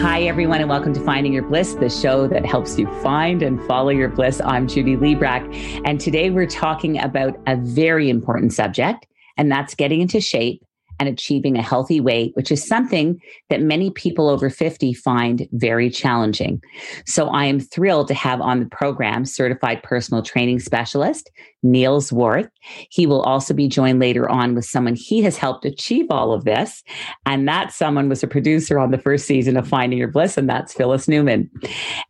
Hi, everyone, and welcome to Finding Your Bliss, the show that helps you find and follow your bliss. I'm Judy Librach, and today we're talking about a very important subject, and that's getting into shape and achieving a healthy weight, which is something that many people over 50 find very challenging. So I am thrilled to have on the program certified personal training specialist, Neil Worth. He will also be joined later on with someone he has helped achieve all of this. And that someone was a producer on the first season of Finding Your Bliss, and that's Phyllis Newman.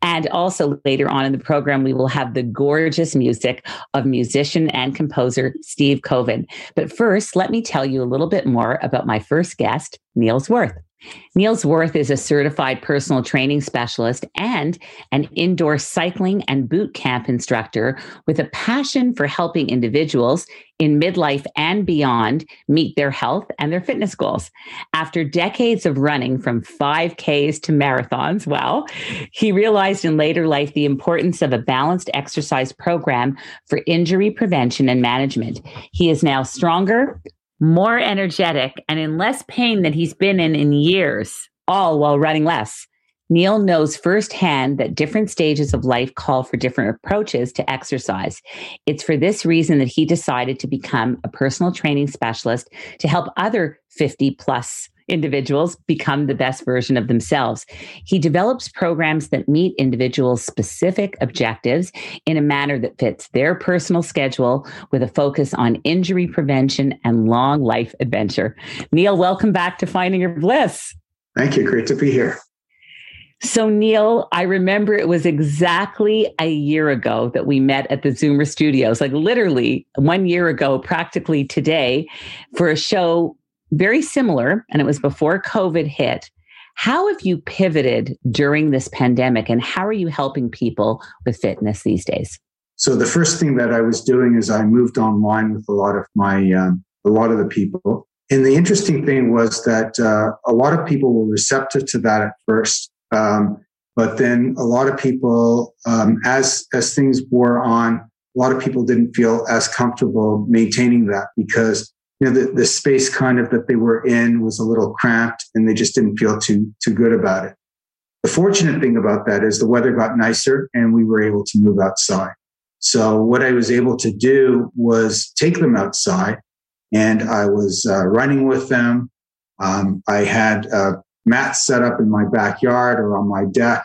And also later on in the program, we will have the gorgeous music of musician and composer Steve Coven. But first, let me tell you a little bit more about my first guest, Neil Zwarth. Neil Worth is a certified personal training specialist and an indoor cycling and boot camp instructor with a passion for helping individuals in midlife and beyond meet their health and their fitness goals. After decades of running from 5Ks to marathons, well, he realized in later life the importance of a balanced exercise program for injury prevention and management. He is now stronger, more energetic, and in less pain than he's been in in years, all while running less. Neil knows firsthand that different stages of life call for different approaches to exercise. It's for this reason that he decided to become a personal training specialist to help other 50 plus individuals become the best version of themselves. He develops programs that meet individuals' specific objectives in a manner that fits their personal schedule with a focus on injury prevention and long life adventure. Neil, welcome back to Finding Your Bliss. Thank you. Great to be here. So, Neil, I remember it was exactly a year ago that we met at the Zoomer studios, like literally one year ago, practically today, for a show very similar, and it was before COVID hit. How have you pivoted during this pandemic, and how are you helping people with fitness these days? So the first thing that I was doing is I moved online with a lot of my um, a lot of the people. And the interesting thing was that uh, a lot of people were receptive to that at first, um, but then a lot of people, um, as as things wore on, a lot of people didn't feel as comfortable maintaining that because you know, the, the space kind of that they were in was a little cramped and they just didn't feel too, too good about it. The fortunate thing about that is the weather got nicer and we were able to move outside. So what I was able to do was take them outside and I was uh, running with them. Um, I had uh, mats set up in my backyard or on my deck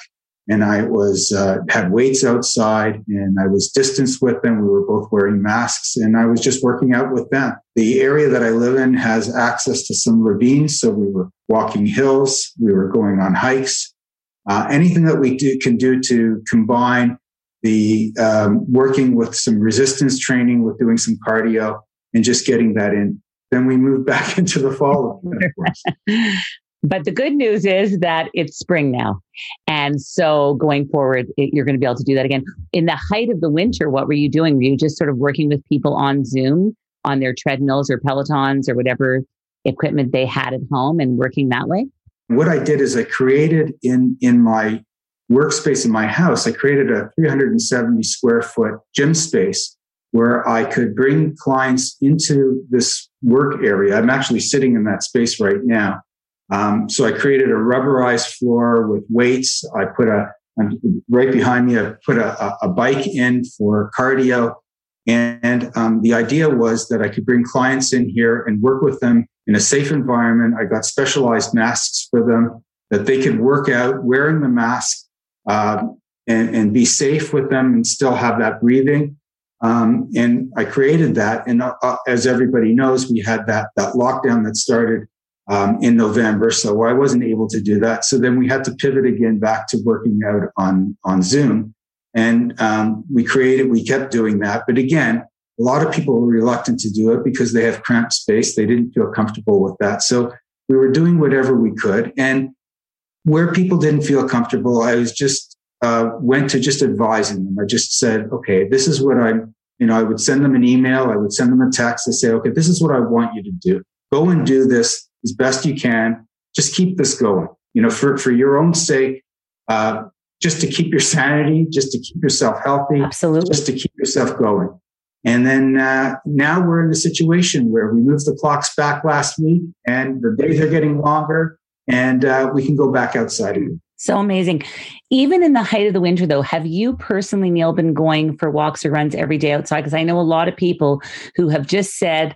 and I was uh, had weights outside and I was distanced with them. We were both wearing masks and I was just working out with them. The area that I live in has access to some ravines, so we were walking hills, we were going on hikes. Uh, anything that we do, can do to combine the um, working with some resistance training with doing some cardio and just getting that in. Then we moved back into the fall. But the good news is that it's spring now. And so going forward, it, you're going to be able to do that again. In the height of the winter, what were you doing? Were you just sort of working with people on Zoom on their treadmills or Pelotons or whatever equipment they had at home and working that way? What I did is I created in, in my workspace in my house, I created a 370 square foot gym space where I could bring clients into this work area. I'm actually sitting in that space right now um, so I created a rubberized floor with weights. I put a right behind me. I put a, a bike in for cardio, and um, the idea was that I could bring clients in here and work with them in a safe environment. I got specialized masks for them that they could work out wearing the mask uh, and, and, be safe with them and still have that breathing. Um, and I created that. And uh, as everybody knows, we had that that lockdown that started um, in November. So I wasn't able to do that. So then we had to pivot again back to working out on, on Zoom. And um, we created, we kept doing that. But again, a lot of people were reluctant to do it because they have cramped space. They didn't feel comfortable with that. So we were doing whatever we could. And where people didn't feel comfortable, I was just uh, went to just advising them. I just said, okay, this is what I'm you know, I would send them an email, I would send them a text. I say, okay, this is what I want you to do. Go and do this as best you can. Just keep this going. You know, for, for your own sake, uh, just to keep your sanity, just to keep yourself healthy, absolutely, just to keep yourself going. And then uh, now we're in the situation where we moved the clocks back last week, and the days are getting longer, and uh, we can go back outside again. So amazing. Even in the height of the winter, though, have you personally, Neil, been going for walks or runs every day outside? Because I know a lot of people who have just said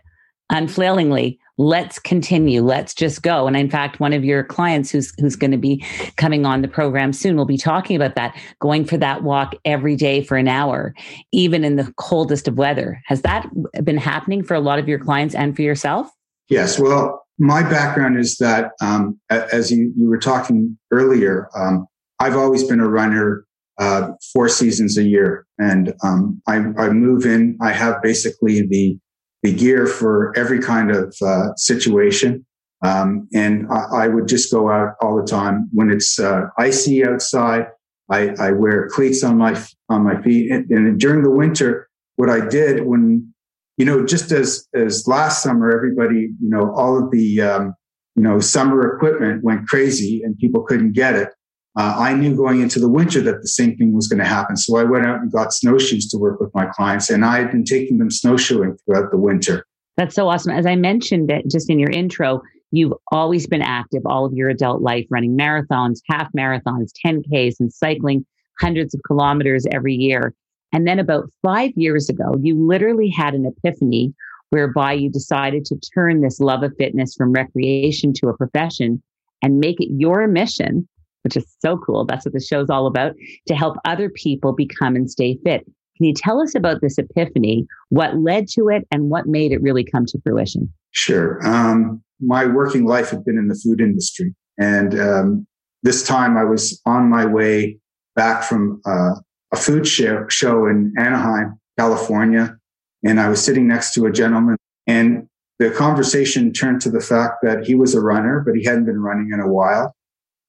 unflailingly, let's continue, let's just go. And in fact, one of your clients who's who's going to be coming on the program soon will be talking about that, going for that walk every day for an hour, even in the coldest of weather. Has that been happening for a lot of your clients and for yourself? Yes. Well, my background is that, um, as you, you were talking earlier, um, I've always been a runner uh, four seasons a year, and um, I, I, move in. I have basically the the gear for every kind of uh, situation, um, and I, I, would just go out all the time when it's uh, icy outside. I, I, wear cleats on my on my feet, and, and during the winter, what I did when you know, just as as last summer, everybody, you know, all of the um, you know summer equipment went crazy and people couldn't get it. Uh, I knew going into the winter that the same thing was going to happen. So I went out and got snowshoes to work with my clients, and I had been taking them snowshoeing throughout the winter. That's so awesome. As I mentioned just in your intro, you've always been active all of your adult life, running marathons, half marathons, 10Ks, and cycling hundreds of kilometers every year. And then about five years ago, you literally had an epiphany whereby you decided to turn this love of fitness from recreation to a profession and make it your mission, which is so cool. That's what the show's all about to help other people become and stay fit. Can you tell us about this epiphany, what led to it, and what made it really come to fruition? Sure. Um, my working life had been in the food industry. And um, this time I was on my way back from uh, a food show, show in Anaheim, California. And I was sitting next to a gentleman and the conversation turned to the fact that he was a runner, but he hadn't been running in a while.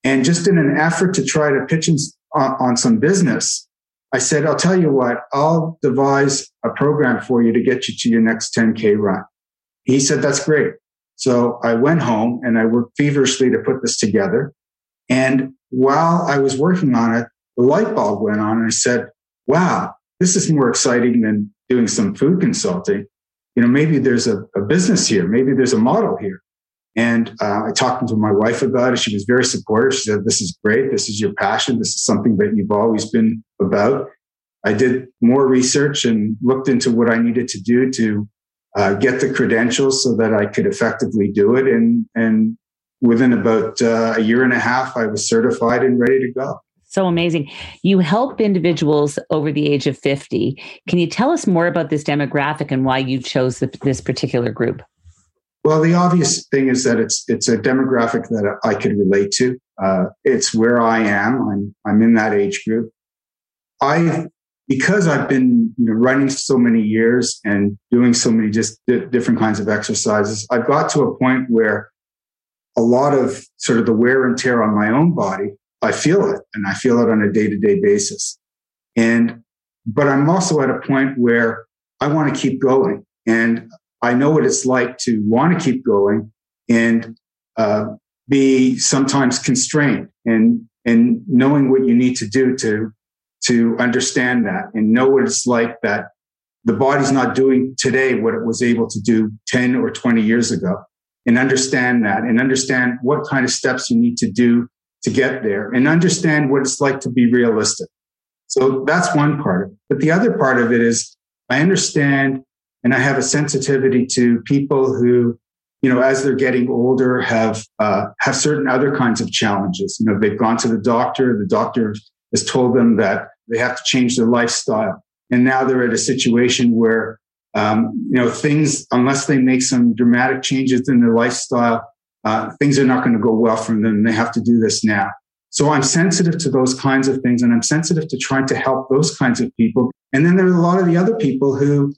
And just in an effort to try to pitch on, on some business, I said, I'll tell you what, I'll devise a program for you to get you to your next 10K run. He said, that's great. So I went home and I worked feverishly to put this together. And while I was working on it, the light bulb went on and I said, wow, this is more exciting than doing some food consulting. You know, maybe there's a, a business here. Maybe there's a model here. And uh, I talked to my wife about it. She was very supportive. She said, this is great. This is your passion. This is something that you've always been about. I did more research and looked into what I needed to do to uh, get the credentials so that I could effectively do it. And, and within about uh, a year and a half, I was certified and ready to go. So amazing. You help individuals over the age of 50. Can you tell us more about this demographic and why you chose the, this particular group? Well, the obvious thing is that it's it's a demographic that I could relate to. Uh, it's where I am. I'm I'm in that age group. I because I've been you know running so many years and doing so many just different kinds of exercises. I've got to a point where a lot of sort of the wear and tear on my own body I feel it and I feel it on a day to day basis. And, but I'm also at a point where I want to keep going and I know what it's like to want to keep going and, uh, be sometimes constrained and, and knowing what you need to do to, to understand that and know what it's like that the body's not doing today what it was able to do 10 or 20 years ago and understand that and understand what kind of steps you need to do to get there and understand what it's like to be realistic. So that's one part of it. But the other part of it is I understand and I have a sensitivity to people who, you know, as they're getting older, have uh, have certain other kinds of challenges. You know, they've gone to the doctor. The doctor has told them that they have to change their lifestyle, and now they're at a situation where, um, you know, things unless they make some dramatic changes in their lifestyle, uh, things are not going to go well for them. They have to do this now. So I'm sensitive to those kinds of things and I'm sensitive to trying to help those kinds of people. And then there are a lot of the other people who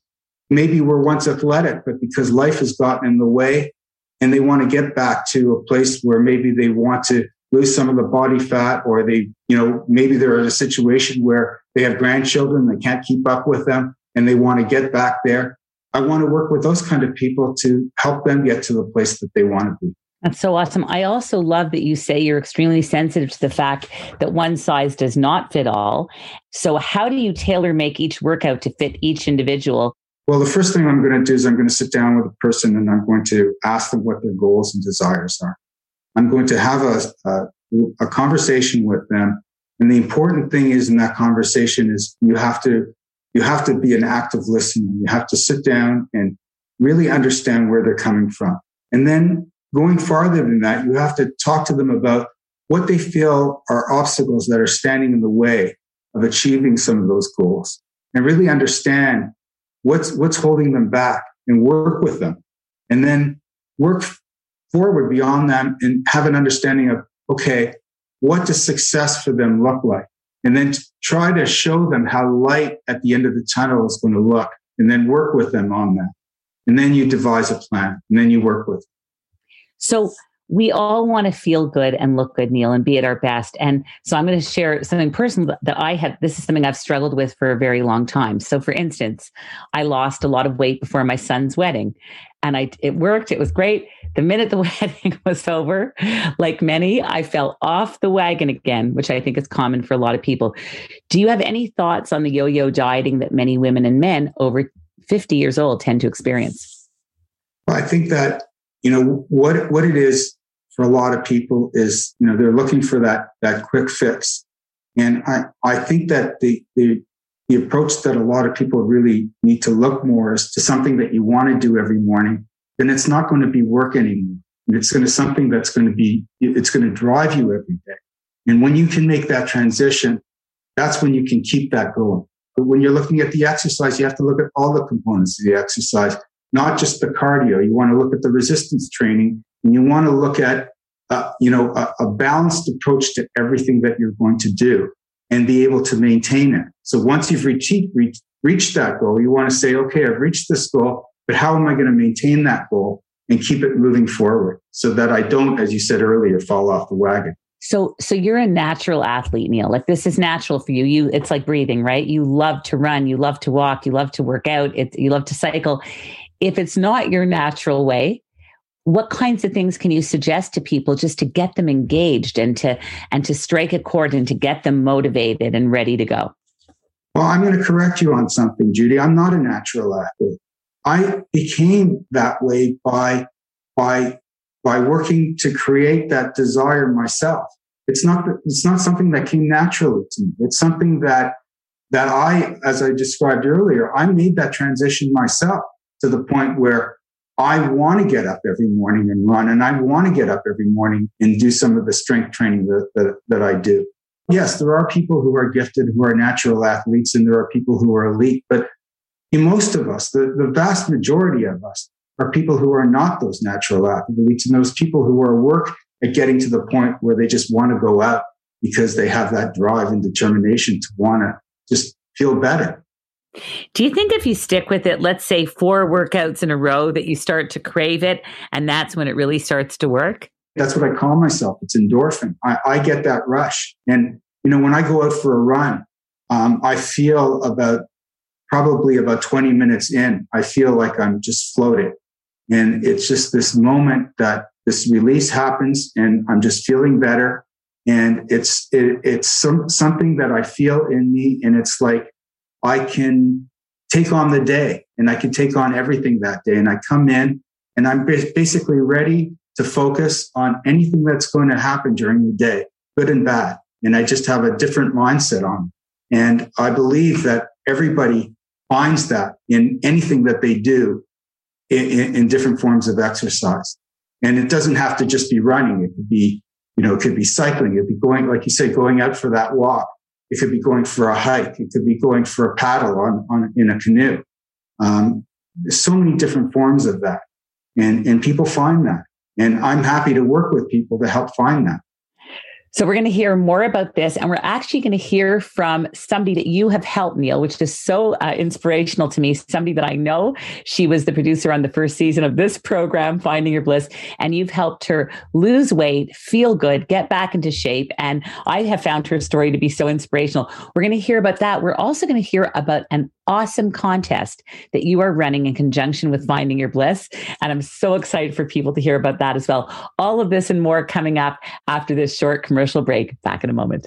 maybe were once athletic, but because life has gotten in the way and they want to get back to a place where maybe they want to lose some of the body fat or they, you know, maybe they're in a situation where they have grandchildren, they can't keep up with them and they want to get back there. I want to work with those kind of people to help them get to the place that they want to be. That's so awesome. I also love that you say you're extremely sensitive to the fact that one size does not fit all. So, how do you tailor make each workout to fit each individual? Well, the first thing I'm going to do is I'm going to sit down with a person and I'm going to ask them what their goals and desires are. I'm going to have a, a, a conversation with them. And the important thing is in that conversation is you have to you have to be an active listener. You have to sit down and really understand where they're coming from. And then going farther than that, you have to talk to them about what they feel are obstacles that are standing in the way of achieving some of those goals and really understand what's, what's holding them back and work with them. And then work forward beyond them and have an understanding of, okay, what does success for them look like? And then try to show them how light at the end of the tunnel is going to look and then work with them on that. And then you devise a plan and then you work with them. So we all want to feel good and look good, Neil, and be at our best. And so I'm going to share something personal that I have. This is something I've struggled with for a very long time. So, for instance, I lost a lot of weight before my son's wedding, and I it worked. It was great. The minute the wedding was over, like many, I fell off the wagon again, which I think is common for a lot of people. Do you have any thoughts on the yo-yo dieting that many women and men over 50 years old tend to experience? I think that you know what what it is for a lot of people is you know they're looking for that that quick fix. And i i think that the the the approach that a lot of people really need to look more is to something that you want to do every morning then it's not going to be work anymore. It's going to something that's going to be it's going to drive you every day. And when you can make that transition that's when you can keep that going. But when you're looking at the exercise you have to look at all the components of the exercise not just the cardio. You want to look at the resistance training and you want to look at, uh, you know, a, a, balanced approach to everything that you're going to do and be able to maintain it. So once you've reached, reached, reached that goal, you want to say, okay, I've reached this goal, but how am I going to maintain that goal and keep it moving forward so that I don't, as you said earlier, fall off the wagon? So, so you're a natural athlete, Neil. Like this is natural for you. You, it's like breathing, right? You love to run, you love to walk, you love to work out, it, you love to cycle if it's not your natural way, what kinds of things can you suggest to people just to get them engaged and to and to strike a chord and to get them motivated and ready to go? Well, I'm going to correct you on something, Judy. I'm not a natural athlete. I became that way by by by working to create that desire myself. It's not it's not something that came naturally to me. It's something that that I, as I described earlier, I made that transition myself to the point where I want to get up every morning and run, and I want to get up every morning and do some of the strength training that, that, that I do. Yes, there are people who are gifted, who are natural athletes, and there are people who are elite, but in most of us, the, the vast majority of us, are people who are not those natural athletes and those people who are work at getting to the point where they just want to go out because they have that drive and determination to want to just feel better. Do you think if you stick with it, let's say four workouts in a row, that you start to crave it and that's when it really starts to work? That's what I call myself. It's endorphin. I, I get that rush. And, you know, when I go out for a run, um, I feel about probably about 20 minutes in, I feel like I'm just floating. And it's just this moment that this release happens and I'm just feeling better. And it's, it, it's some, something that I feel in me. And it's like, I can take on the day and I can take on everything that day. And I come in and I'm basically ready to focus on anything that's going to happen during the day, good and bad. And I just have a different mindset on. It. And I believe that everybody finds that in anything that they do in, in, different forms of exercise. And it doesn't have to just be running. It could be, you know, it could be cycling. It could be going, like you say, going out for that walk. It could be going for a hike. It could be going for a paddle on, on in a canoe. Um, there's so many different forms of that, and and people find that, and I'm happy to work with people to help find that. So we're going to hear more about this, and we're actually going to hear from somebody that you have helped, Neil, which is so uh, inspirational to me. Somebody that I know. She was the producer on the first season of this program, Finding Your Bliss, and you've helped her lose weight, feel good, get back into shape. And I have found her story to be so inspirational. We're going to hear about that. We're also going to hear about an awesome contest that you are running in conjunction with Finding Your Bliss. And I'm so excited for people to hear about that as well. All of this and more coming up after this short commercial break. Back in a moment.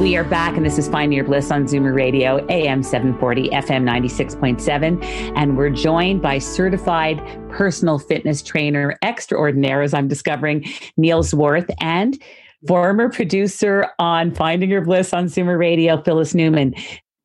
We are back, and this is Finding Your Bliss on Zoomer Radio, AM 740, FM 96.7. And we're joined by certified personal fitness trainer extraordinaire, as I'm discovering, Neil Zwarth, and former producer on Finding Your Bliss on Zoomer Radio, Phyllis Newman.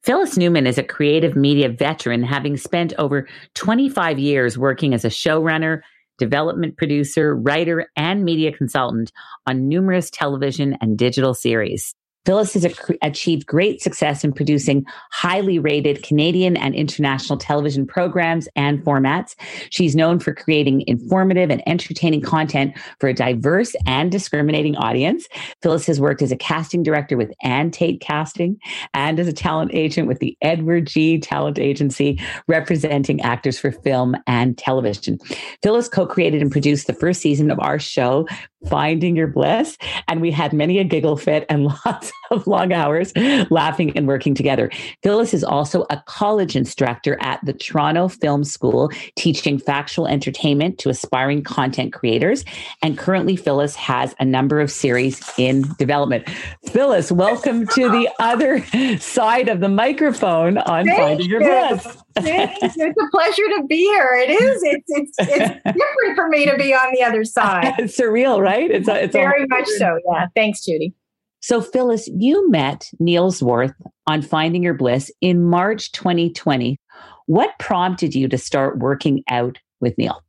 Phyllis Newman is a creative media veteran, having spent over 25 years working as a showrunner, development producer, writer, and media consultant on numerous television and digital series. Phyllis has achieved great success in producing highly rated Canadian and international television programs and formats. She's known for creating informative and entertaining content for a diverse and discriminating audience. Phyllis has worked as a casting director with Ann Tate Casting and as a talent agent with the Edward G. Talent Agency, representing actors for film and television. Phyllis co created and produced the first season of our show, Finding Your Bliss, and we had many a giggle fit and lots of long hours laughing and working together. Phyllis is also a college instructor at the Toronto Film School, teaching factual entertainment to aspiring content creators. And currently, Phyllis has a number of series in development. Phyllis, welcome to the other side of the microphone on Thank Finding you. Your Bliss. It's a pleasure to be here. It is. It's it's it's different for me to be on the other side. it's surreal, right? It's it's very much so. Yeah. Thanks, Judy. So, Phyllis, you met Neil Zwarth on Finding Your Bliss in March 2020. What prompted you to start working out with Neil?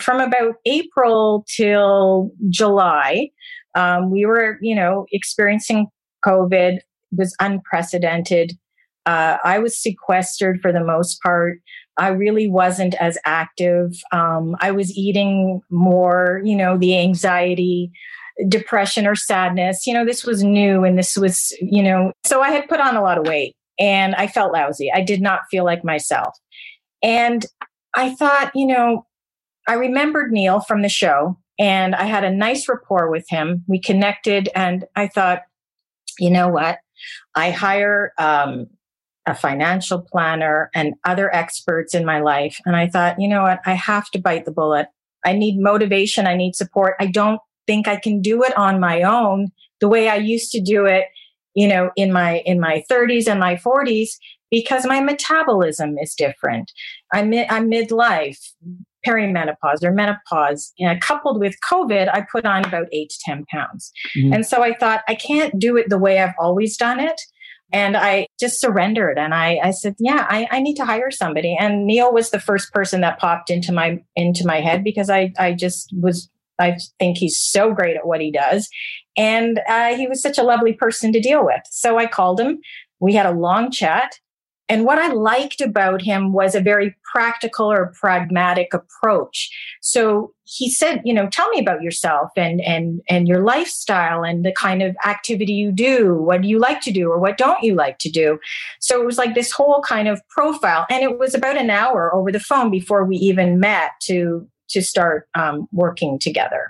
From about April till July, um, we were, you know, experiencing COVID. It was unprecedented. Uh, I was sequestered for the most part. I really wasn't as active. Um, I was eating more, you know, the anxiety depression or sadness. You know, this was new and this was, you know, so I had put on a lot of weight and I felt lousy. I did not feel like myself. And I thought, you know, I remembered Neil from the show and I had a nice rapport with him. We connected and I thought, you know what? I hire um, a financial planner and other experts in my life. And I thought, you know what? I have to bite the bullet. I need motivation. I need support. I don't think I can do it on my own the way I used to do it, you know, in my in my 30s and my 40s because my metabolism is different. I'm I'm midlife, perimenopause or menopause, and coupled with COVID, I put on about eight to ten pounds, mm-hmm. and so I thought I can't do it the way I've always done it. And I just surrendered and I, I said, yeah, I, I need to hire somebody. And Neil was the first person that popped into my into my head because I, I just was I think he's so great at what he does. And uh, he was such a lovely person to deal with. So I called him. We had a long chat. And what I liked about him was a very practical or pragmatic approach. So he said, you know, tell me about yourself and, and, and your lifestyle and the kind of activity you do. What do you like to do or what don't you like to do? So it was like this whole kind of profile. And it was about an hour over the phone before we even met to to start um, working together.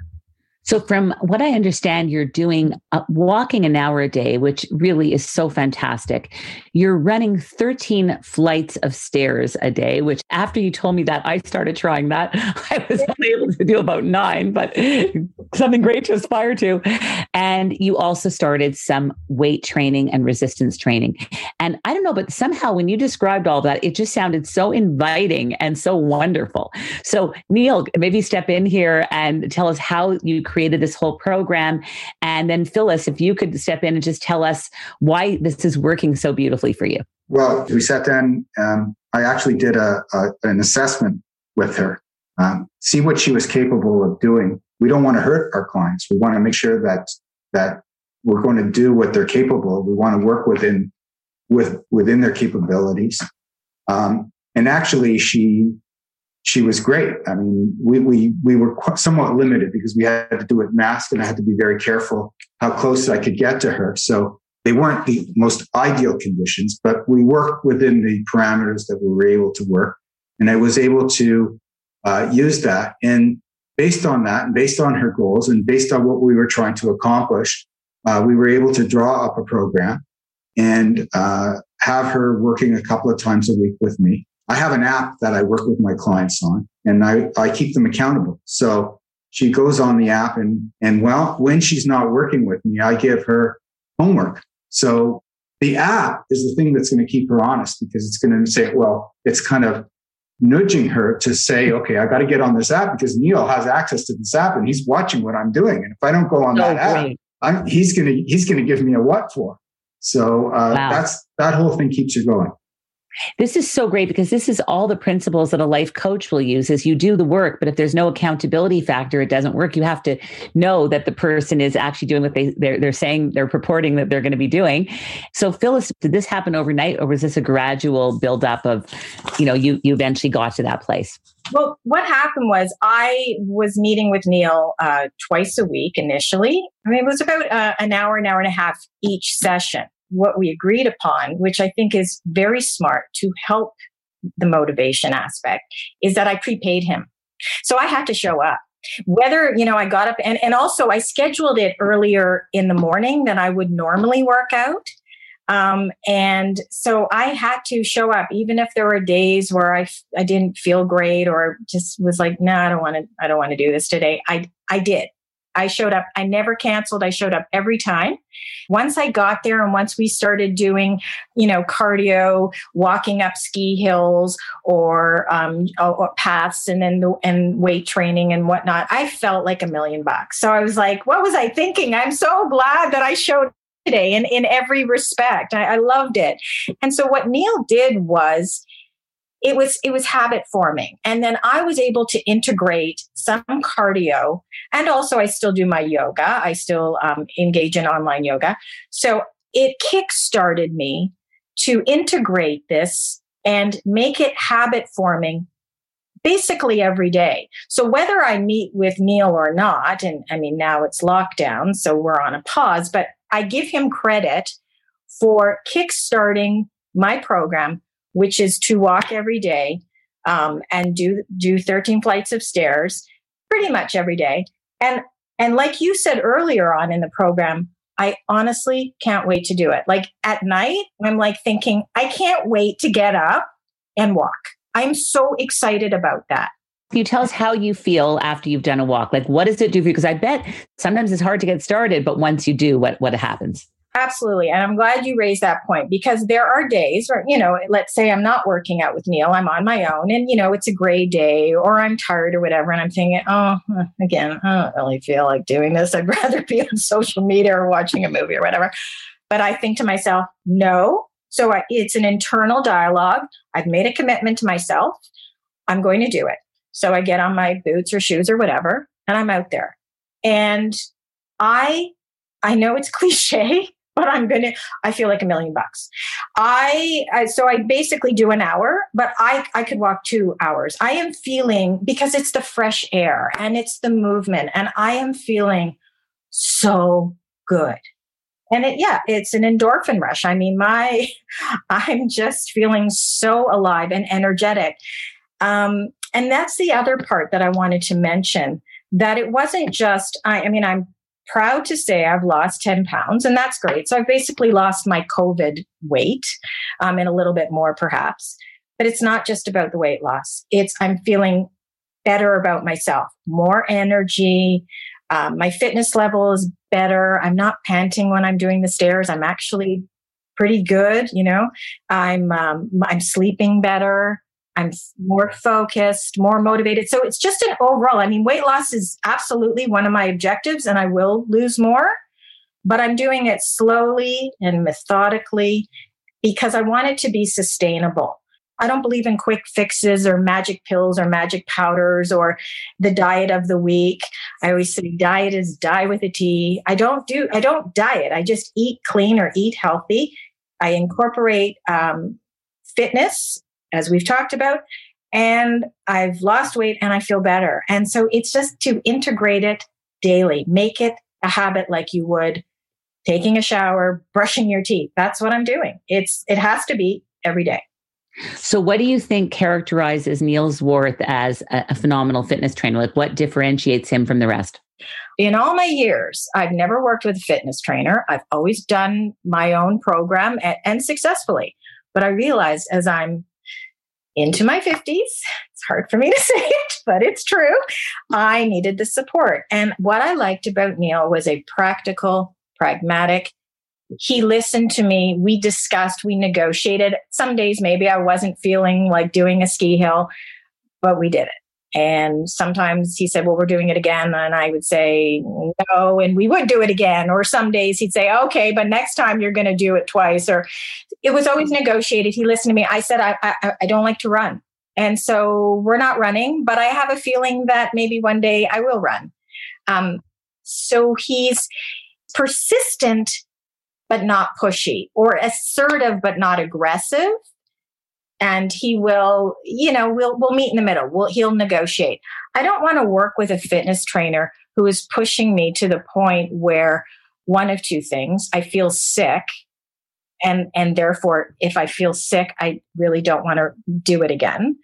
So, from what I understand, you're doing uh, walking an hour a day, which really is so fantastic. You're running 13 flights of stairs a day, which after you told me that, I started trying that. I was only able to do about nine, but something great to aspire to. And you also started some weight training and resistance training. And I don't know, but somehow when you described all that, it just sounded so inviting and so wonderful. So, Neil, maybe step in here and tell us how you created this whole program. And then, Phyllis, if you could step in and just tell us why this is working so beautifully for you. Well, we sat down. Um, I actually did a, a, an assessment with her, um, see what she was capable of doing. We don't want to hurt our clients. We want to make sure that that we're going to do what they're capable. We want to work within with within their capabilities. Um, and actually, she she was great. I mean, we we we were somewhat limited because we had to do it masked, and I had to be very careful how close I could get to her. So they weren't the most ideal conditions, but we worked within the parameters that we were able to work. And I was able to uh, use that. And based on that, and based on her goals, and based on what we were trying to accomplish, uh, we were able to draw up a program and uh, have her working a couple of times a week with me. I have an app that I work with my clients on, and I, I keep them accountable. So she goes on the app, and and well, when she's not working with me, I give her homework. So the app is the thing that's going to keep her honest because it's going to say, well, it's kind of nudging her to say, okay, I got to get on this app because Neil has access to this app and he's watching what I'm doing. And if I don't go on that app, I'm, he's going to, he's going to give me a what for. So uh, wow. that's, that whole thing keeps you going. This is so great because this is all the principles that a life coach will use is you do the work, but if there's no accountability factor, it doesn't work. You have to know that the person is actually doing what they they're, they're saying, they're purporting that they're going to be doing. So Phyllis, did this happen overnight or was this a gradual buildup of, you know, you, you eventually got to that place? Well, what happened was I was meeting with Neil uh, twice a week initially. I mean, it was about uh, an hour, an hour and a half each session what we agreed upon, which I think is very smart to help the motivation aspect, is that I prepaid him. So I had to show up. Whether, you know, I got up and, and also I scheduled it earlier in the morning than I would normally work out. Um, and so I had to show up, even if there were days where I, I didn't feel great or just was like, no, I don't want to, I don't want to do this today. I, I did. I showed up. I never canceled. I showed up every time. Once I got there and once we started doing, you know, cardio, walking up ski hills or, um, or paths and then the, and weight training and whatnot, I felt like a million bucks. So I was like, what was I thinking? I'm so glad that I showed today in, in every respect. I, I loved it. And so what Neil did was it was it was habit forming. And then i was able to integrate some cardio and also i still do my yoga. I still um, engage in online yoga. So it kick started me to integrate this and make it habit forming basically every day. So whether i meet with neil or not and i mean now it's lockdown so we're on a pause but i give him credit for kick starting my program which is to walk every day um, and do do 13 flights of stairs pretty much every day. And and like you said earlier on in the program, I honestly can't wait to do it. Like at night, I'm like thinking, I can't wait to get up and walk. I'm so excited about that. Can you tell us how you feel after you've done a walk? Like, what does it do for you? Because I bet sometimes it's hard to get started, but once you do, what what happens? Absolutely. And I'm glad you raised that point because there are days where, you know, let's say I'm not working out with Neil, I'm on my own and, you know, it's a gray day or I'm tired or whatever. And I'm thinking, oh, again, I don't really feel like doing this. I'd rather be on social media or watching a movie or whatever. But I think to myself, no. So I, it's an internal dialogue. I've made a commitment to myself. I'm going to do it. So I get on my boots or shoes or whatever and I'm out there. And I I know it's cliche, but I'm gonna. I feel like a million bucks. I, I so I basically do an hour, but I I could walk two hours. I am feeling because it's the fresh air and it's the movement, and I am feeling so good. And it, yeah, it's an endorphin rush. I mean, my, I'm just feeling so alive and energetic. Um, and that's the other part that I wanted to mention that it wasn't just, I, I mean, I'm proud to say I've lost 10 pounds, and that's great. So I've basically lost my COVID weight um, and a little bit more perhaps. But it's not just about the weight loss, it's I'm feeling better about myself, more energy. Um, my fitness level is better. I'm not panting when I'm doing the stairs. I'm actually pretty good. You know, I'm um, I'm sleeping better. I'm more focused, more motivated. So it's just an overall. I mean, weight loss is absolutely one of my objectives, and I will lose more, but I'm doing it slowly and methodically because I want it to be sustainable. I don't believe in quick fixes or magic pills or magic powders or the diet of the week. I always say diet is die with a T. I don't do, I don't diet. I just eat clean or eat healthy. I incorporate um, fitness, as we've talked about, and I've lost weight and I feel better. And so it's just to integrate it daily, make it a habit like you would taking a shower, brushing your teeth. That's what I'm doing. It's, it has to be every day. So, what do you think characterizes Neil Worth as a, a phenomenal fitness trainer? Like, what differentiates him from the rest? In all my years, I've never worked with a fitness trainer. I've always done my own program and, and successfully. But I realized as I'm into my 50s, it's hard for me to say it, but it's true. I needed the support. And what I liked about Neil was a practical, pragmatic, he listened to me. We discussed, we negotiated. Some days maybe I wasn't feeling like doing a ski hill, but we did it. And sometimes he said, Well, we're doing it again. And I would say, No, and we would do it again. Or some days he'd say, Okay, but next time you're going to do it twice. Or it was always negotiated. He listened to me. I said, I, I, I don't like to run. And so we're not running, but I have a feeling that maybe one day I will run. Um, so he's persistent but not pushy or assertive but not aggressive and he will you know we'll we'll meet in the middle. We'll, he'll negotiate. I don't want to work with a fitness trainer who is pushing me to the point where one of two things i feel sick and and therefore if i feel sick i really don't want to do it again.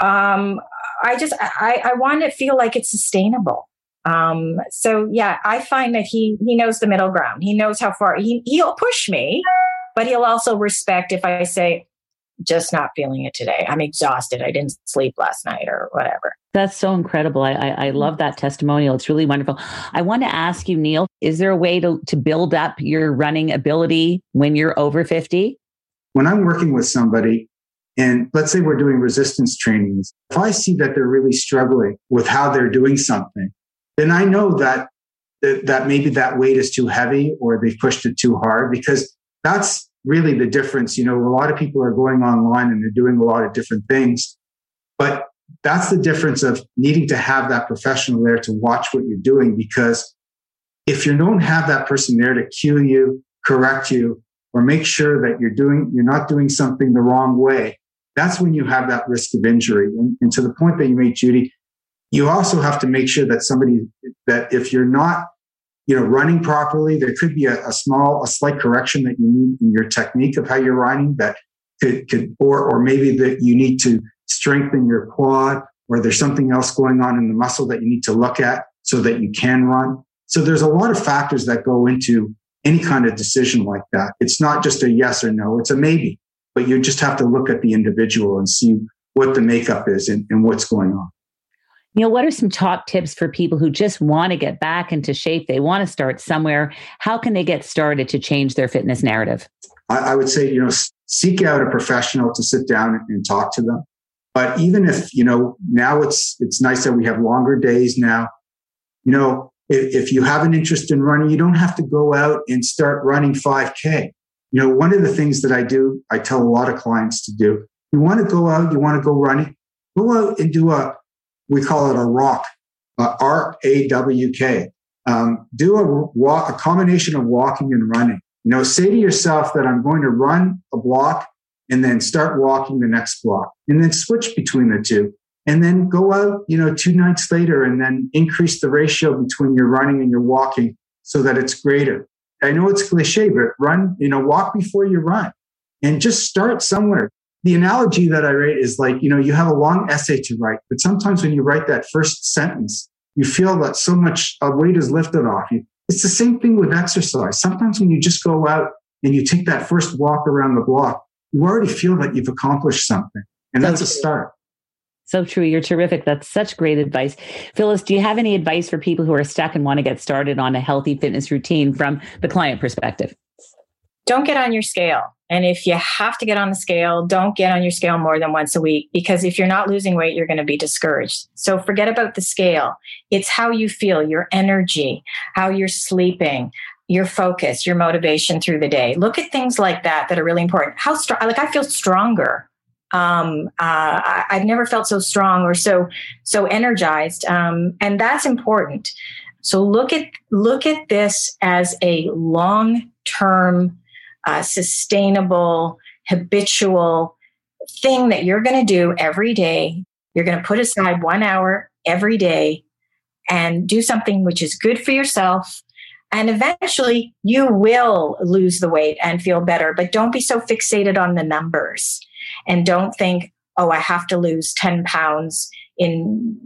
Um i just i i want to feel like it's sustainable. Um, so yeah, I find that he he knows the middle ground. He knows how far he he'll push me, but he'll also respect if I say, just not feeling it today. I'm exhausted. I didn't sleep last night or whatever. That's so incredible. I, I, I, love that testimonial. It's really wonderful. I want to ask you, Neil, is there a way to, to build up your running ability when you're over 50? When I'm working with somebody, and let's say we're doing resistance trainings, if I see that they're really struggling with how they're doing something, then I know that, that, that maybe that weight is too heavy or they've pushed it too hard because that's really the difference. You know, a lot of people are going online and they're doing a lot of different things, but that's the difference of needing to have that professional there to watch what you're doing because if you don't have that person there to cue you, correct you, or make sure that you're doing you're not doing something the wrong way, that's when you have that risk of injury. And, and to the point that you made, Judy, you also have to make sure that somebody that if you're not you know running properly. There could be a, a, small a slight correction that you need in your technique of how you're running that could could or or maybe that you need to strengthen your quad or there's something else going on in the muscle that you need to look at so that you can run. So there's a lot of factors that go into any kind of decision like that. It's not just a yes or no it's a maybe but you just have to look at the individual and see what the makeup is and, and what's going on you know, what are some top tips for people who just want to get back into shape? They want to start somewhere. How can they get started to change their fitness narrative? I, I would say, you know, seek out a professional to sit down and talk to them. But even if, you know, now it's it's nice that we have longer days now. You know, if, if you have an interest in running, you don't have to go out and start running 5K. You know, one of the things that I do, I tell a lot of clients to do, you want to go out, you want to go running, go out and do a we call it a RAWK, uh, R A W K. Um, do a walk, a combination of walking and running. You know, say to yourself that I'm going to run a block and then start walking the next block and then switch between the two and then go out, you know, two nights later and then increase the ratio between your running and your walking so that it's greater. I know it's cliche, but run, you know, walk before you run and just start somewhere the analogy that I write is like, you know, you have a long essay to write, but sometimes when you write that first sentence, you feel that so much a weight is lifted off you. It's the same thing with exercise. Sometimes when you just go out and you take that first walk around the block, you already feel that you've accomplished something. And that's a start. So true. You're terrific. That's such great advice. Phyllis, do you have any advice for people who are stuck and want to get started on a healthy fitness routine from the client perspective? Don't get on your scale. And if you have to get on the scale, don't get on your scale more than once a week because if you're not losing weight, you're going to be discouraged. So forget about the scale. It's how you feel, your energy, how you're sleeping, your focus, your motivation through the day. Look at things like that that are really important. How strong, like I feel stronger um, uh, I, have never felt so strong or so so energized, um, and that's important. So look at look at this as a long term, uh, sustainable, habitual thing that you're going to do every day. You're going to put aside one hour every day and do something which is good for yourself. And eventually you will lose the weight and feel better, but don't be so fixated on the numbers and don't think, oh, I have to lose 10 pounds in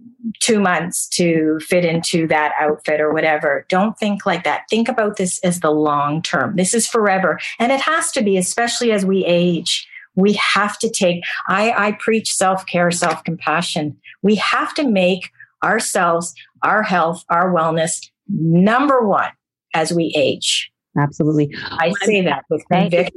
two months to fit into that outfit or whatever. Don't think like that. Think about this as the long term. This is forever. And it has to be, especially as we age. We have to take, I, I preach self care, self compassion. We have to make ourselves, our health, our wellness number one as we age. Absolutely. I say that with conviction.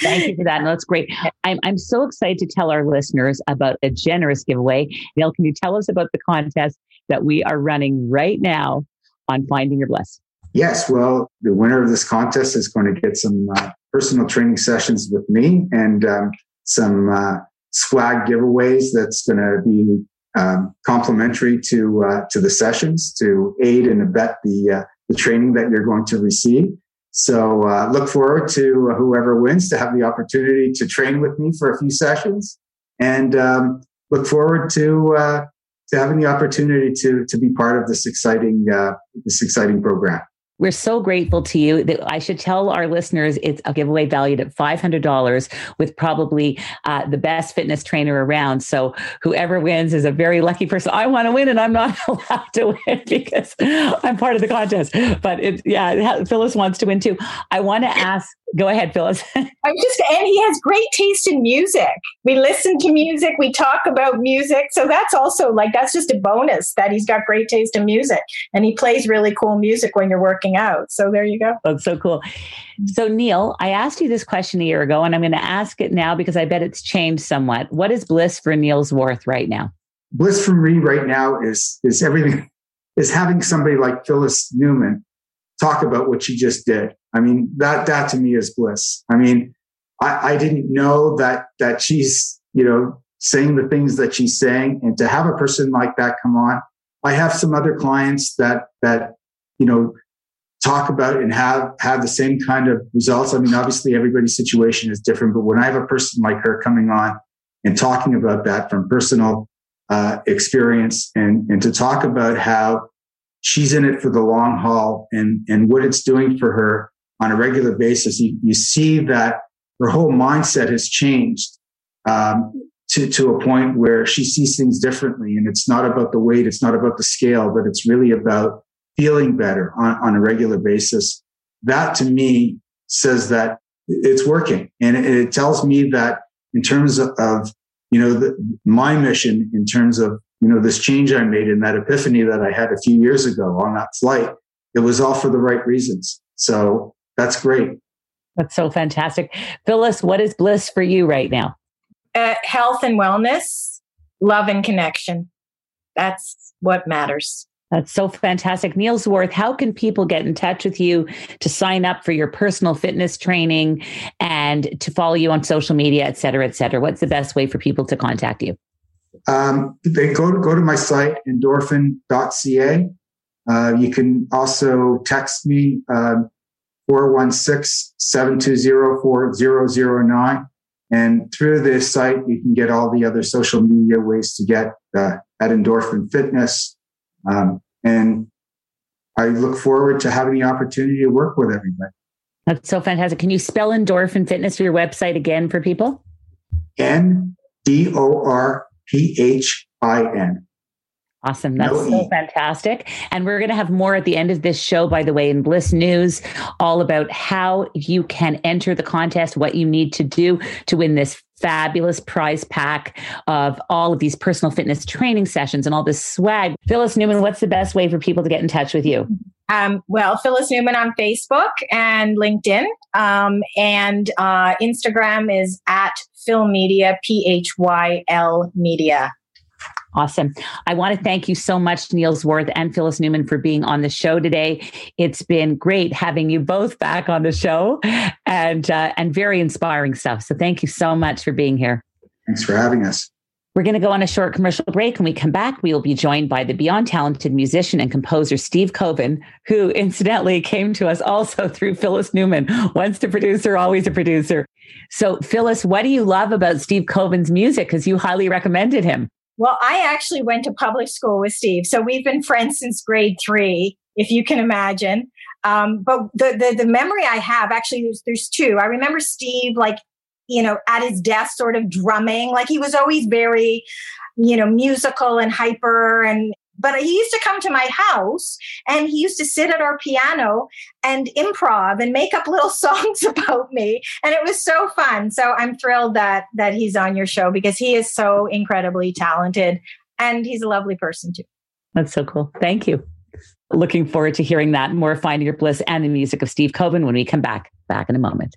Thank you for that. No, that's great. I'm, I'm so excited to tell our listeners about a generous giveaway. Neil, can you tell us about the contest that we are running right now on Finding Your Bliss? Yes. Well, the winner of this contest is going to get some uh, personal training sessions with me and um, some uh, swag giveaways that's going to be um, complementary to uh, to the sessions to aid and abet the uh, the training that you're going to receive. So uh, look forward to whoever wins to have the opportunity to train with me for a few sessions, and um, look forward to uh, to having the opportunity to to be part of this exciting uh, this exciting program. We're so grateful to you. That I should tell our listeners it's a giveaway valued at $500 with probably uh, the best fitness trainer around. So whoever wins is a very lucky person. I want to win and I'm not allowed to win because I'm part of the contest. But it, yeah, Phyllis wants to win too. I want to ask Go ahead, Phyllis. I'm just, and he has great taste in music. We listen to music, we talk about music. So that's also like, that's just a bonus that he's got great taste in music. And he plays really cool music when you're working out. So there you go. That's so cool. So, Neil, I asked you this question a year ago, and I'm going to ask it now because I bet it's changed somewhat. What is bliss for Neil's worth right now? Bliss for me right now is is everything is having somebody like Phyllis Newman talk about what she just did. I mean, that that to me is bliss. I mean, I, I didn't know that that she's, you know, saying the things that she's saying. And to have a person like that come on, I have some other clients that that, you know, talk about and have have the same kind of results. I mean, obviously everybody's situation is different, but when I have a person like her coming on and talking about that from personal uh, experience and and to talk about how she's in it for the long haul and, and what it's doing for her on a regular basis. You, you see that her whole mindset has changed um, to, to a point where she sees things differently. And it's not about the weight, it's not about the scale, but it's really about feeling better on, on a regular basis. That to me says that it's working. And it, it tells me that in terms of, of you know, the, my mission in terms of you know, this change I made in that epiphany that I had a few years ago on that flight, it was all for the right reasons. So that's great. That's so fantastic. Phyllis, what is bliss for you right now? Uh, health and wellness, love and connection. That's what matters. That's so fantastic. Neil Zwarth, how can people get in touch with you to sign up for your personal fitness training and to follow you on social media, et cetera, et cetera? What's the best way for people to contact you? Um, they go to, go to my site, endorphin.ca. Uh, you can also text me, uh, 416-720-4009. And through this site, you can get all the other social media ways to get uh, at Endorphin Fitness. Um, and I look forward to having the opportunity to work with everybody. That's so fantastic. Can you spell Endorphin Fitness for your website again for people? N D O R P H I N. Awesome. That's no so fantastic. And we're going to have more at the end of this show, by the way, in Bliss News, all about how you can enter the contest, what you need to do to win this fabulous prize pack of all of these personal fitness training sessions and all this swag. Phyllis Newman, what's the best way for people to get in touch with you? Um, well, Phyllis Newman on Facebook and LinkedIn. Um, and uh, Instagram is at Phyl Media, P H Y L Media. Awesome. I want to thank you so much, Neil Worth and Phyllis Newman, for being on the show today. It's been great having you both back on the show and, uh, and very inspiring stuff. So thank you so much for being here. Thanks for having us. We're going to go on a short commercial break. When we come back, we will be joined by the beyond talented musician and composer Steve Koven, who incidentally came to us also through Phyllis Newman. Once a producer, always a producer. So, Phyllis, what do you love about Steve Koven's music? Because you highly recommended him. Well, I actually went to public school with Steve. So we've been friends since grade three, if you can imagine. Um, but the, the, the memory I have actually there's, there's two. I remember Steve like you know at his desk sort of drumming like he was always very you know musical and hyper and but he used to come to my house and he used to sit at our piano and improv and make up little songs about me. And it was so fun. So i'm thrilled that that he's on your show because he is so incredibly talented and he's a lovely person too. That's so cool. Thank you. Looking forward to hearing that more finding your bliss and the music of steve Koven when we come back back in a moment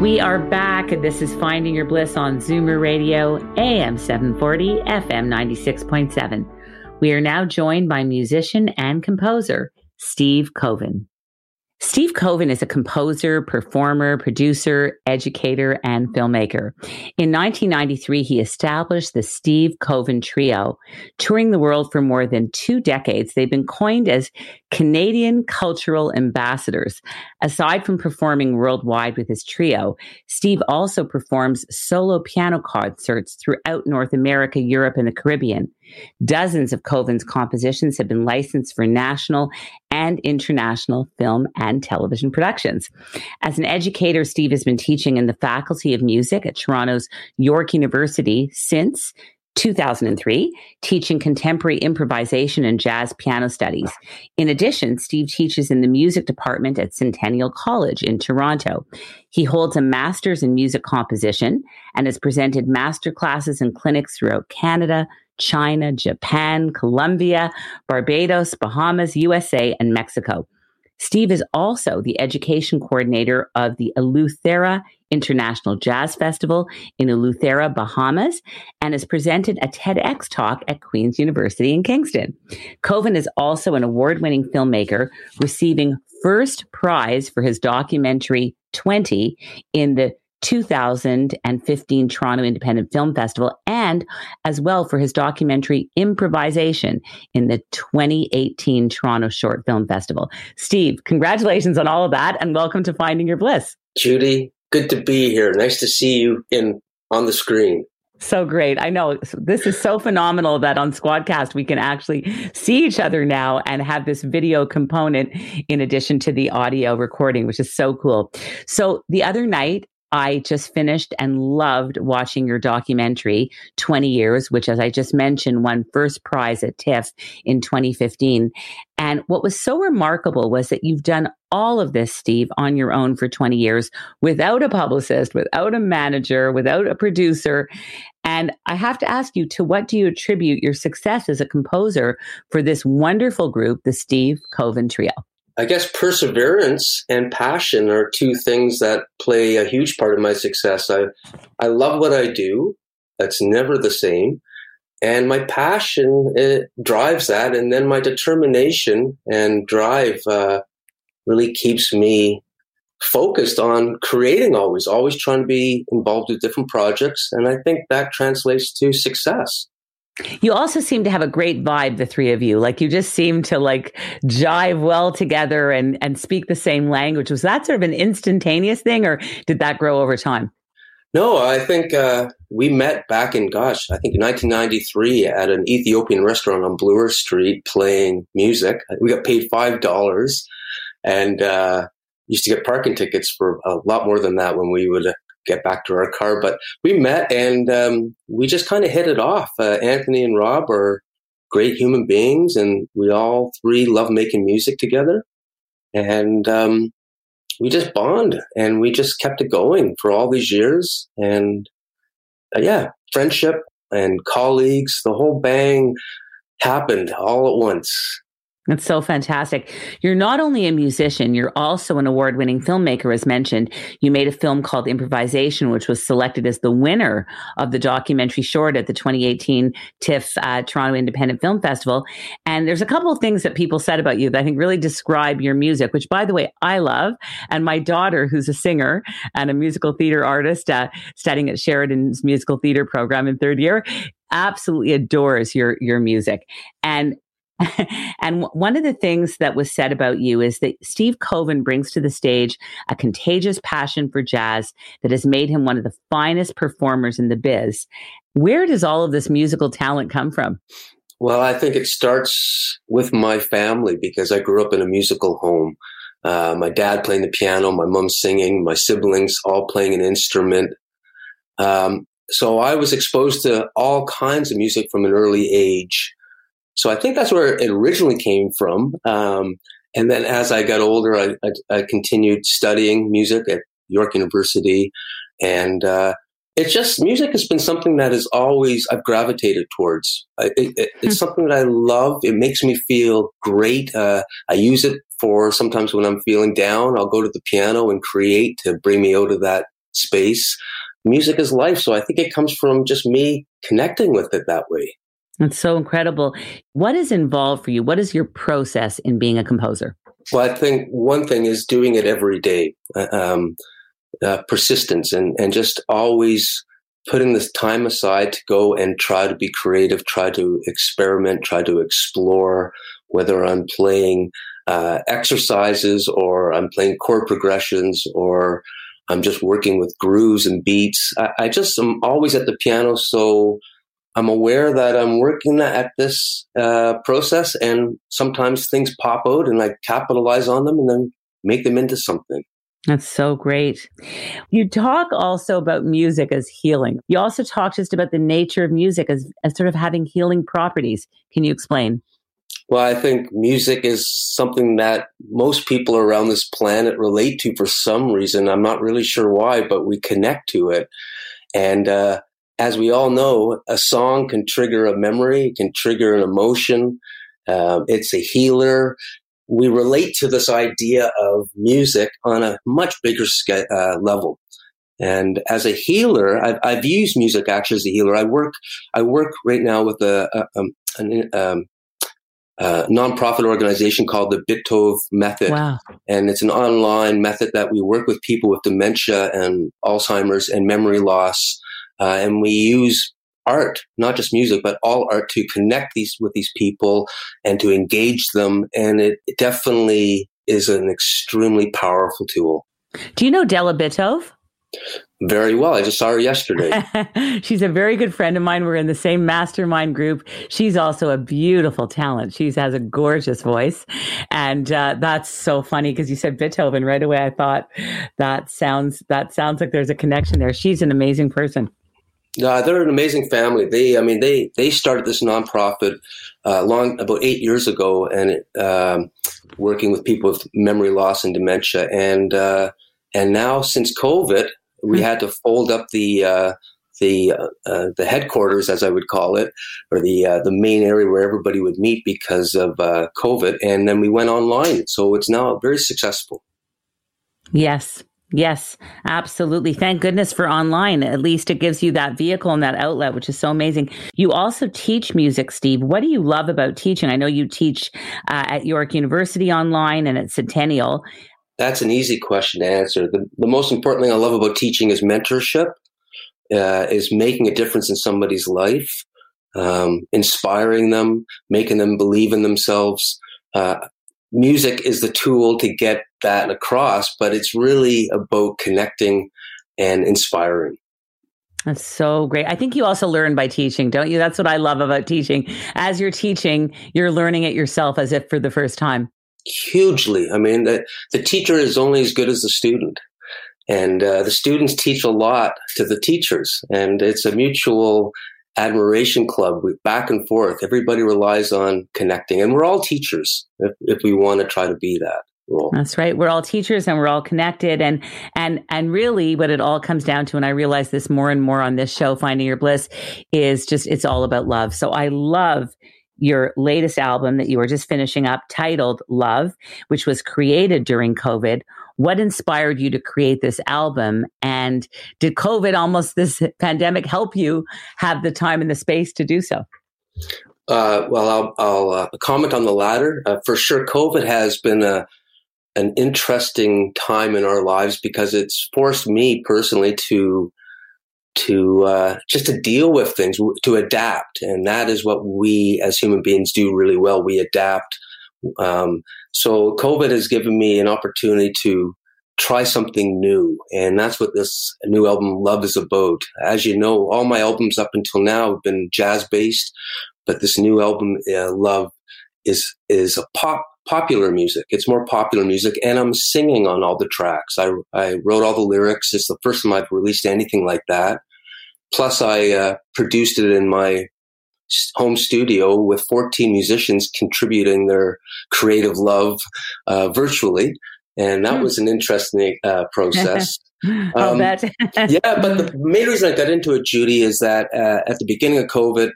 We are back, this is Finding Your Bliss on Zoomer Radio, AM 740, FM 96.7. We are now joined by musician and composer Steve Koven. Steve Koven is a composer, performer, producer, educator, and filmmaker. In 1993, he established the Steve Koven Trio. Touring the world for more than two decades, they've been coined as Canadian Cultural Ambassadors. Aside from performing worldwide with his trio, Steve also performs solo piano concerts throughout North America, Europe, and the Caribbean. Dozens of Koven's compositions have been licensed for national and international film and television productions. As an educator, Steve has been teaching in the Faculty of Music at Toronto's York University since 2003, teaching contemporary improvisation and jazz piano studies. In addition, Steve teaches in the music department at Centennial College in Toronto. He holds a master's in music composition and has presented master classes and clinics throughout Canada, China, Japan, Colombia, Barbados, Bahamas, USA, and Mexico. Steve is also the education coordinator of the Eleuthera International Jazz Festival in Eleuthera, Bahamas, and has presented a TEDx talk at Queen's University in Kingston. Koven is also an award winning filmmaker, receiving first prize for his documentary 20 in the 2015 Toronto Independent Film Festival and as well for his documentary Improvisation in the 2018 Toronto Short Film Festival. Steve, congratulations on all of that and welcome to Finding Your Bliss. Judy, good to be here. Nice to see you in on the screen. So great. I know this is so phenomenal that on Squadcast we can actually see each other now and have this video component in addition to the audio recording, which is so cool. So the other night I just finished and loved watching your documentary, 20 Years, which, as I just mentioned, won first prize at TIFF in 2015. And what was so remarkable was that you've done all of this, Steve, on your own for 20 years without a publicist, without a manager, without a producer. And I have to ask you, to what do you attribute your success as a composer for this wonderful group, the Steve Koven Trio? I guess perseverance and passion are two things that play a huge part of my success. I, I love what I do. That's never the same. and my passion it drives that, and then my determination and drive uh, really keeps me focused on creating always, always trying to be involved with different projects. And I think that translates to success. You also seem to have a great vibe, the three of you. Like you just seem to like jive well together and, and speak the same language. Was that sort of an instantaneous thing or did that grow over time? No, I think uh, we met back in, gosh, I think 1993 at an Ethiopian restaurant on Bloor Street playing music. We got paid $5 and uh, used to get parking tickets for a lot more than that when we would get back to our car. But we met and um, we just kind of hit it off. Uh, Anthony and Rob are great human beings, and we all three love making music together. And um, we just bond and we just kept it going for all these years. And uh, yeah, friendship and colleagues, the whole bang happened all at once. That's so fantastic. You're not only a musician, you're also an award winning filmmaker, as mentioned. You made a film called Improvisation, which was selected as the winner of the documentary short at the 2018 TIFF uh, Toronto Independent Film Festival. And there's a couple of things that people said about you that I think really describe your music, which, by the way, I love. And my daughter, who's a singer and a musical theater artist, uh, studying at Sheridan's musical theater program in third year, absolutely adores your your music. And and one of the things that was said about you is that Steve Koven brings to the stage a contagious passion for jazz that has made him one of the finest performers in the biz. Where does all of this musical talent come from? Well, I think it starts with my family because I grew up in a musical home. Uh, my dad playing the piano, my mom singing, my siblings all playing an instrument. Um, so I was exposed to all kinds of music from an early age. So I think that's where it originally came from. Um, and then as I got older, I, I, I, continued studying music at York University. And uh, it's just music has been something that has always I've gravitated towards. it, it, it's hmm. something that I love. It makes me feel great. Uh, I use it for sometimes when I'm feeling down. I'll go to the piano and create to bring me out of that space. Music is life, so I think it comes from just me connecting with it that way. That's so incredible. What is involved for you? What is your process in being a composer? Well, I think one thing is doing it every day, uh, um, uh, persistence, and and just always putting this time aside to go and try to be creative, try to experiment, try to explore. Whether I'm playing uh, exercises or I'm playing chord progressions or I'm just working with grooves and beats. I, I just am always at the piano, so I'm aware that I'm working at this uh, process, and sometimes things pop out, and I capitalize on them, and then make them into something. That's so great. You talk also about music as healing. You also talk just about the nature of music as, as sort of having healing properties. Can you explain? Well, I think music is something that most people around this planet relate to for some reason. I'm not really sure why, but we connect to it. And uh, as we all know, a song can trigger a memory, can trigger an emotion. Um, it's a healer. We relate to this idea of music on a much bigger uh, level. And as a healer, I've, I've, used music actually as a healer. I work, I work right now with a, a, um, an, um, a nonprofit organization called the Bitove Method. Wow. And it's an online method that we work with people with dementia and Alzheimer's and memory loss uh, and we use art, not just music, but all art to connect these with these people and to engage them. And it, it definitely is an extremely powerful tool. Do you know Della Bitove? Very well. I just saw her yesterday. She's a very good friend of mine. We're in the same mastermind group. She's also a beautiful talent. She has a gorgeous voice. And uh, that's so funny because you said Beethoven right away. I thought that sounds that sounds like there's a connection there. She's an amazing person. Uh, they're an amazing family. They, I mean, they they started this nonprofit uh, long about eight years ago, and um, working with people with memory loss and dementia. And uh, and now since COVID, we hmm. had to fold up the uh, the uh, uh, the headquarters, as I would call it, or the uh, the main area where everybody would meet because of COVID, and then we went online. So it's now very successful. Yes, Yes, absolutely. Thank goodness for online. At least it gives you that vehicle and that outlet, which is so amazing. You also teach music, Steve. What do you love about teaching? I know you teach uh, at York University online and at Centennial. That's an easy question to answer. The, the most important thing I love about teaching is mentorship, uh, is making a difference in somebody's life, um, inspiring them, making them believe in themselves. Uh, music is the tool to get that across, but it's really about connecting and inspiring. That's so great. I think you also learn by teaching, don't you? That's what I love about teaching. As you're teaching, you're learning it yourself as if for the first time. Hugely. I mean, the, the teacher is only as good as the student. And uh, the students teach a lot to the teachers. And it's a mutual admiration club we, back and forth. Everybody relies on connecting. And we're all teachers if, if we want to try to be that. Role. That's right. We're all teachers and we're all connected. And and and really what it all comes down to, and I realize this more and more on this show, Finding Your Bliss, is just it's all about love. So I love your latest album that you were just finishing up titled Love, which was created during COVID. What inspired you to create this album? And did COVID, almost this pandemic, help you have the time and the space to do so? Uh, well, I'll, I'll uh, comment on the latter. Uh, for sure, COVID has been a, an interesting time in our lives because it's forced me personally to to uh, just to deal with things, to adapt, and that is what we as human beings do really well. We adapt. Um, so COVID has given me an opportunity to try something new, and that's what this new album "Love" is about. As you know, all my albums up until now have been jazz based, but this new album, uh, "Love," is is a pop popular music. It's more popular music, and I'm singing on all the tracks. I, I wrote all the lyrics. It's the first time I've released anything like that. Plus, I uh, produced it in my home studio with 14 musicians contributing their creative love uh, virtually. And that mm. was an interesting uh, process. Um, yeah, but the main reason I got into it, Judy, is that uh, at the beginning of COVID,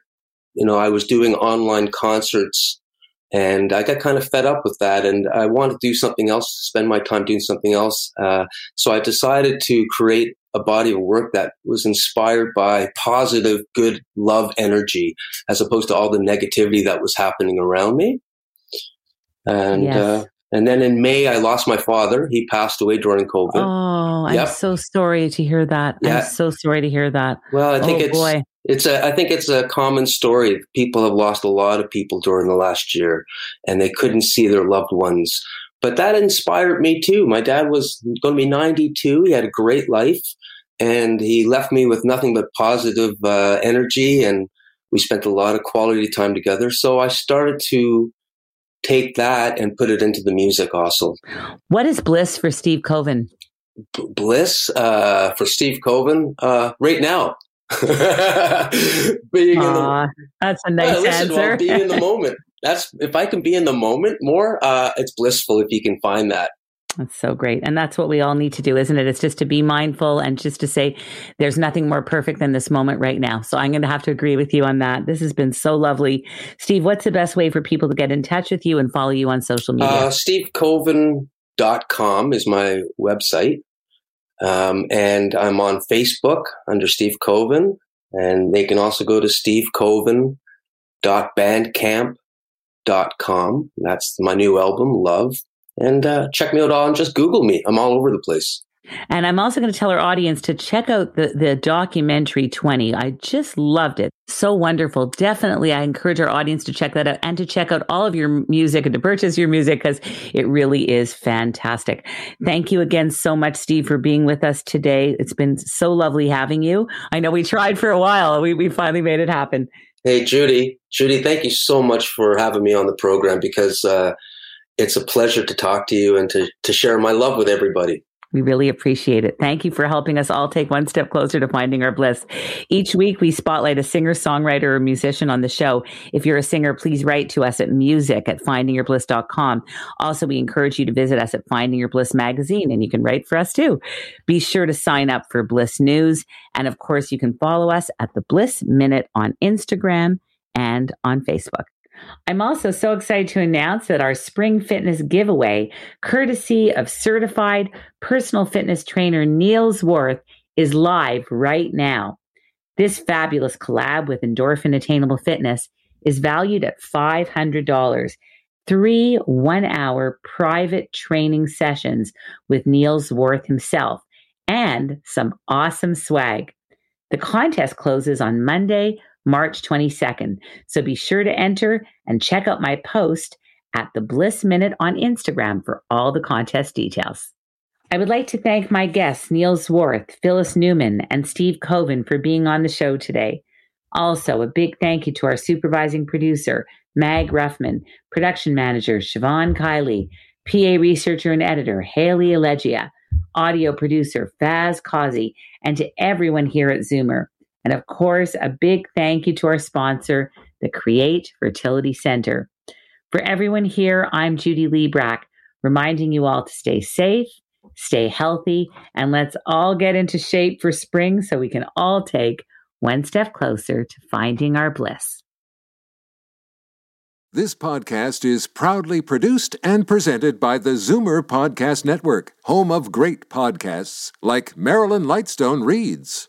you know, I was doing online concerts and I got kind of fed up with that, and I wanted to do something else, spend my time doing something else. Uh, so I decided to create a body of work that was inspired by positive, good love energy, as opposed to all the negativity that was happening around me. And yes. uh, and then in May, I lost my father. He passed away during COVID. Oh, I'm so sorry to hear that. Yeah. I'm so sorry to hear that. Well, I think oh, it's boy. It's a I think it's a common story. People have lost a lot of people during the last year, and they couldn't see their loved ones. But that inspired me too. My dad was going to be 92. He had a great life, and he left me with nothing but positive uh, energy, and we spent a lot of quality time together. So I started to take that and put it into the music also. What is bliss for Steve Koven? B- bliss uh, for Steve Koven uh, right now. Being Aww, the, that's a nice listen, answer. Well, being in the moment. That's if I can be in the moment more, uh, it's blissful if you can find that. That's so great. And that's what we all need to do, isn't it? It's just to be mindful and just to say there's nothing more perfect than this moment right now. So I'm going to have to agree with you on that. This has been so lovely. Steve, what's the best way for people to get in touch with you and follow you on social media? Uh, SteveKoven.com is my website. Um, and I'm on Facebook under Steve Koven, And they can also go to stevekoven.bandcamp.com. That's my new album, Love and uh, check me out on just Google me. I'm all over the place. And I'm also going to tell our audience to check out the, the documentary 20. I just loved it. So wonderful. Definitely, I encourage our audience to check that out and to check out all of your music and to purchase your music because it really is fantastic. Thank you again so much, Steve, for being with us today. It's been so lovely having you. I know we tried for a while. We, we finally made it happen. Hey, Judy. Judy, thank you so much for having me on the program because, uh, it's a pleasure to talk to you and to, to share my love with everybody. We really appreciate it. Thank you for helping us all take one step closer to finding our bliss. Each week, we spotlight a singer, songwriter, or musician on the show. If you're a singer, please write to us at music at findingyourbliss.com. Also, we encourage you to visit us at Finding Your Bliss magazine, and you can write for us too. Be sure to sign up for Bliss News. And of course, you can follow us at the Bliss Minute on Instagram and on Facebook. I'm also so excited to announce that our spring fitness giveaway, courtesy of certified personal fitness trainer Neil Worth, is live right now. This fabulous collab with Endorphin Attainable Fitness is valued at $500. Three one hour private training sessions with Neil Worth himself and some awesome swag. The contest closes on Monday, March 22nd. So be sure to enter and check out my post at the Bliss Minute on Instagram for all the contest details. I would like to thank my guests, Neil Zwarth, Phyllis Newman, and Steve Koven for being on the show today. Also, a big thank you to our supervising producer, Mag Ruffman, production manager, Siobhan Kiley, PA researcher and editor, Haley Allegia, audio producer, Faz Kazi, and to everyone here at Zoomer. And of course, a big thank you to our sponsor, the Create Fertility Center. For everyone here, I'm Judy Librach, reminding you all to stay safe, stay healthy, and let's all get into shape for spring so we can all take one step closer to finding our bliss. This podcast is proudly produced and presented by the Zoomer Podcast Network, home of great podcasts like Marilyn Lightstone Reads.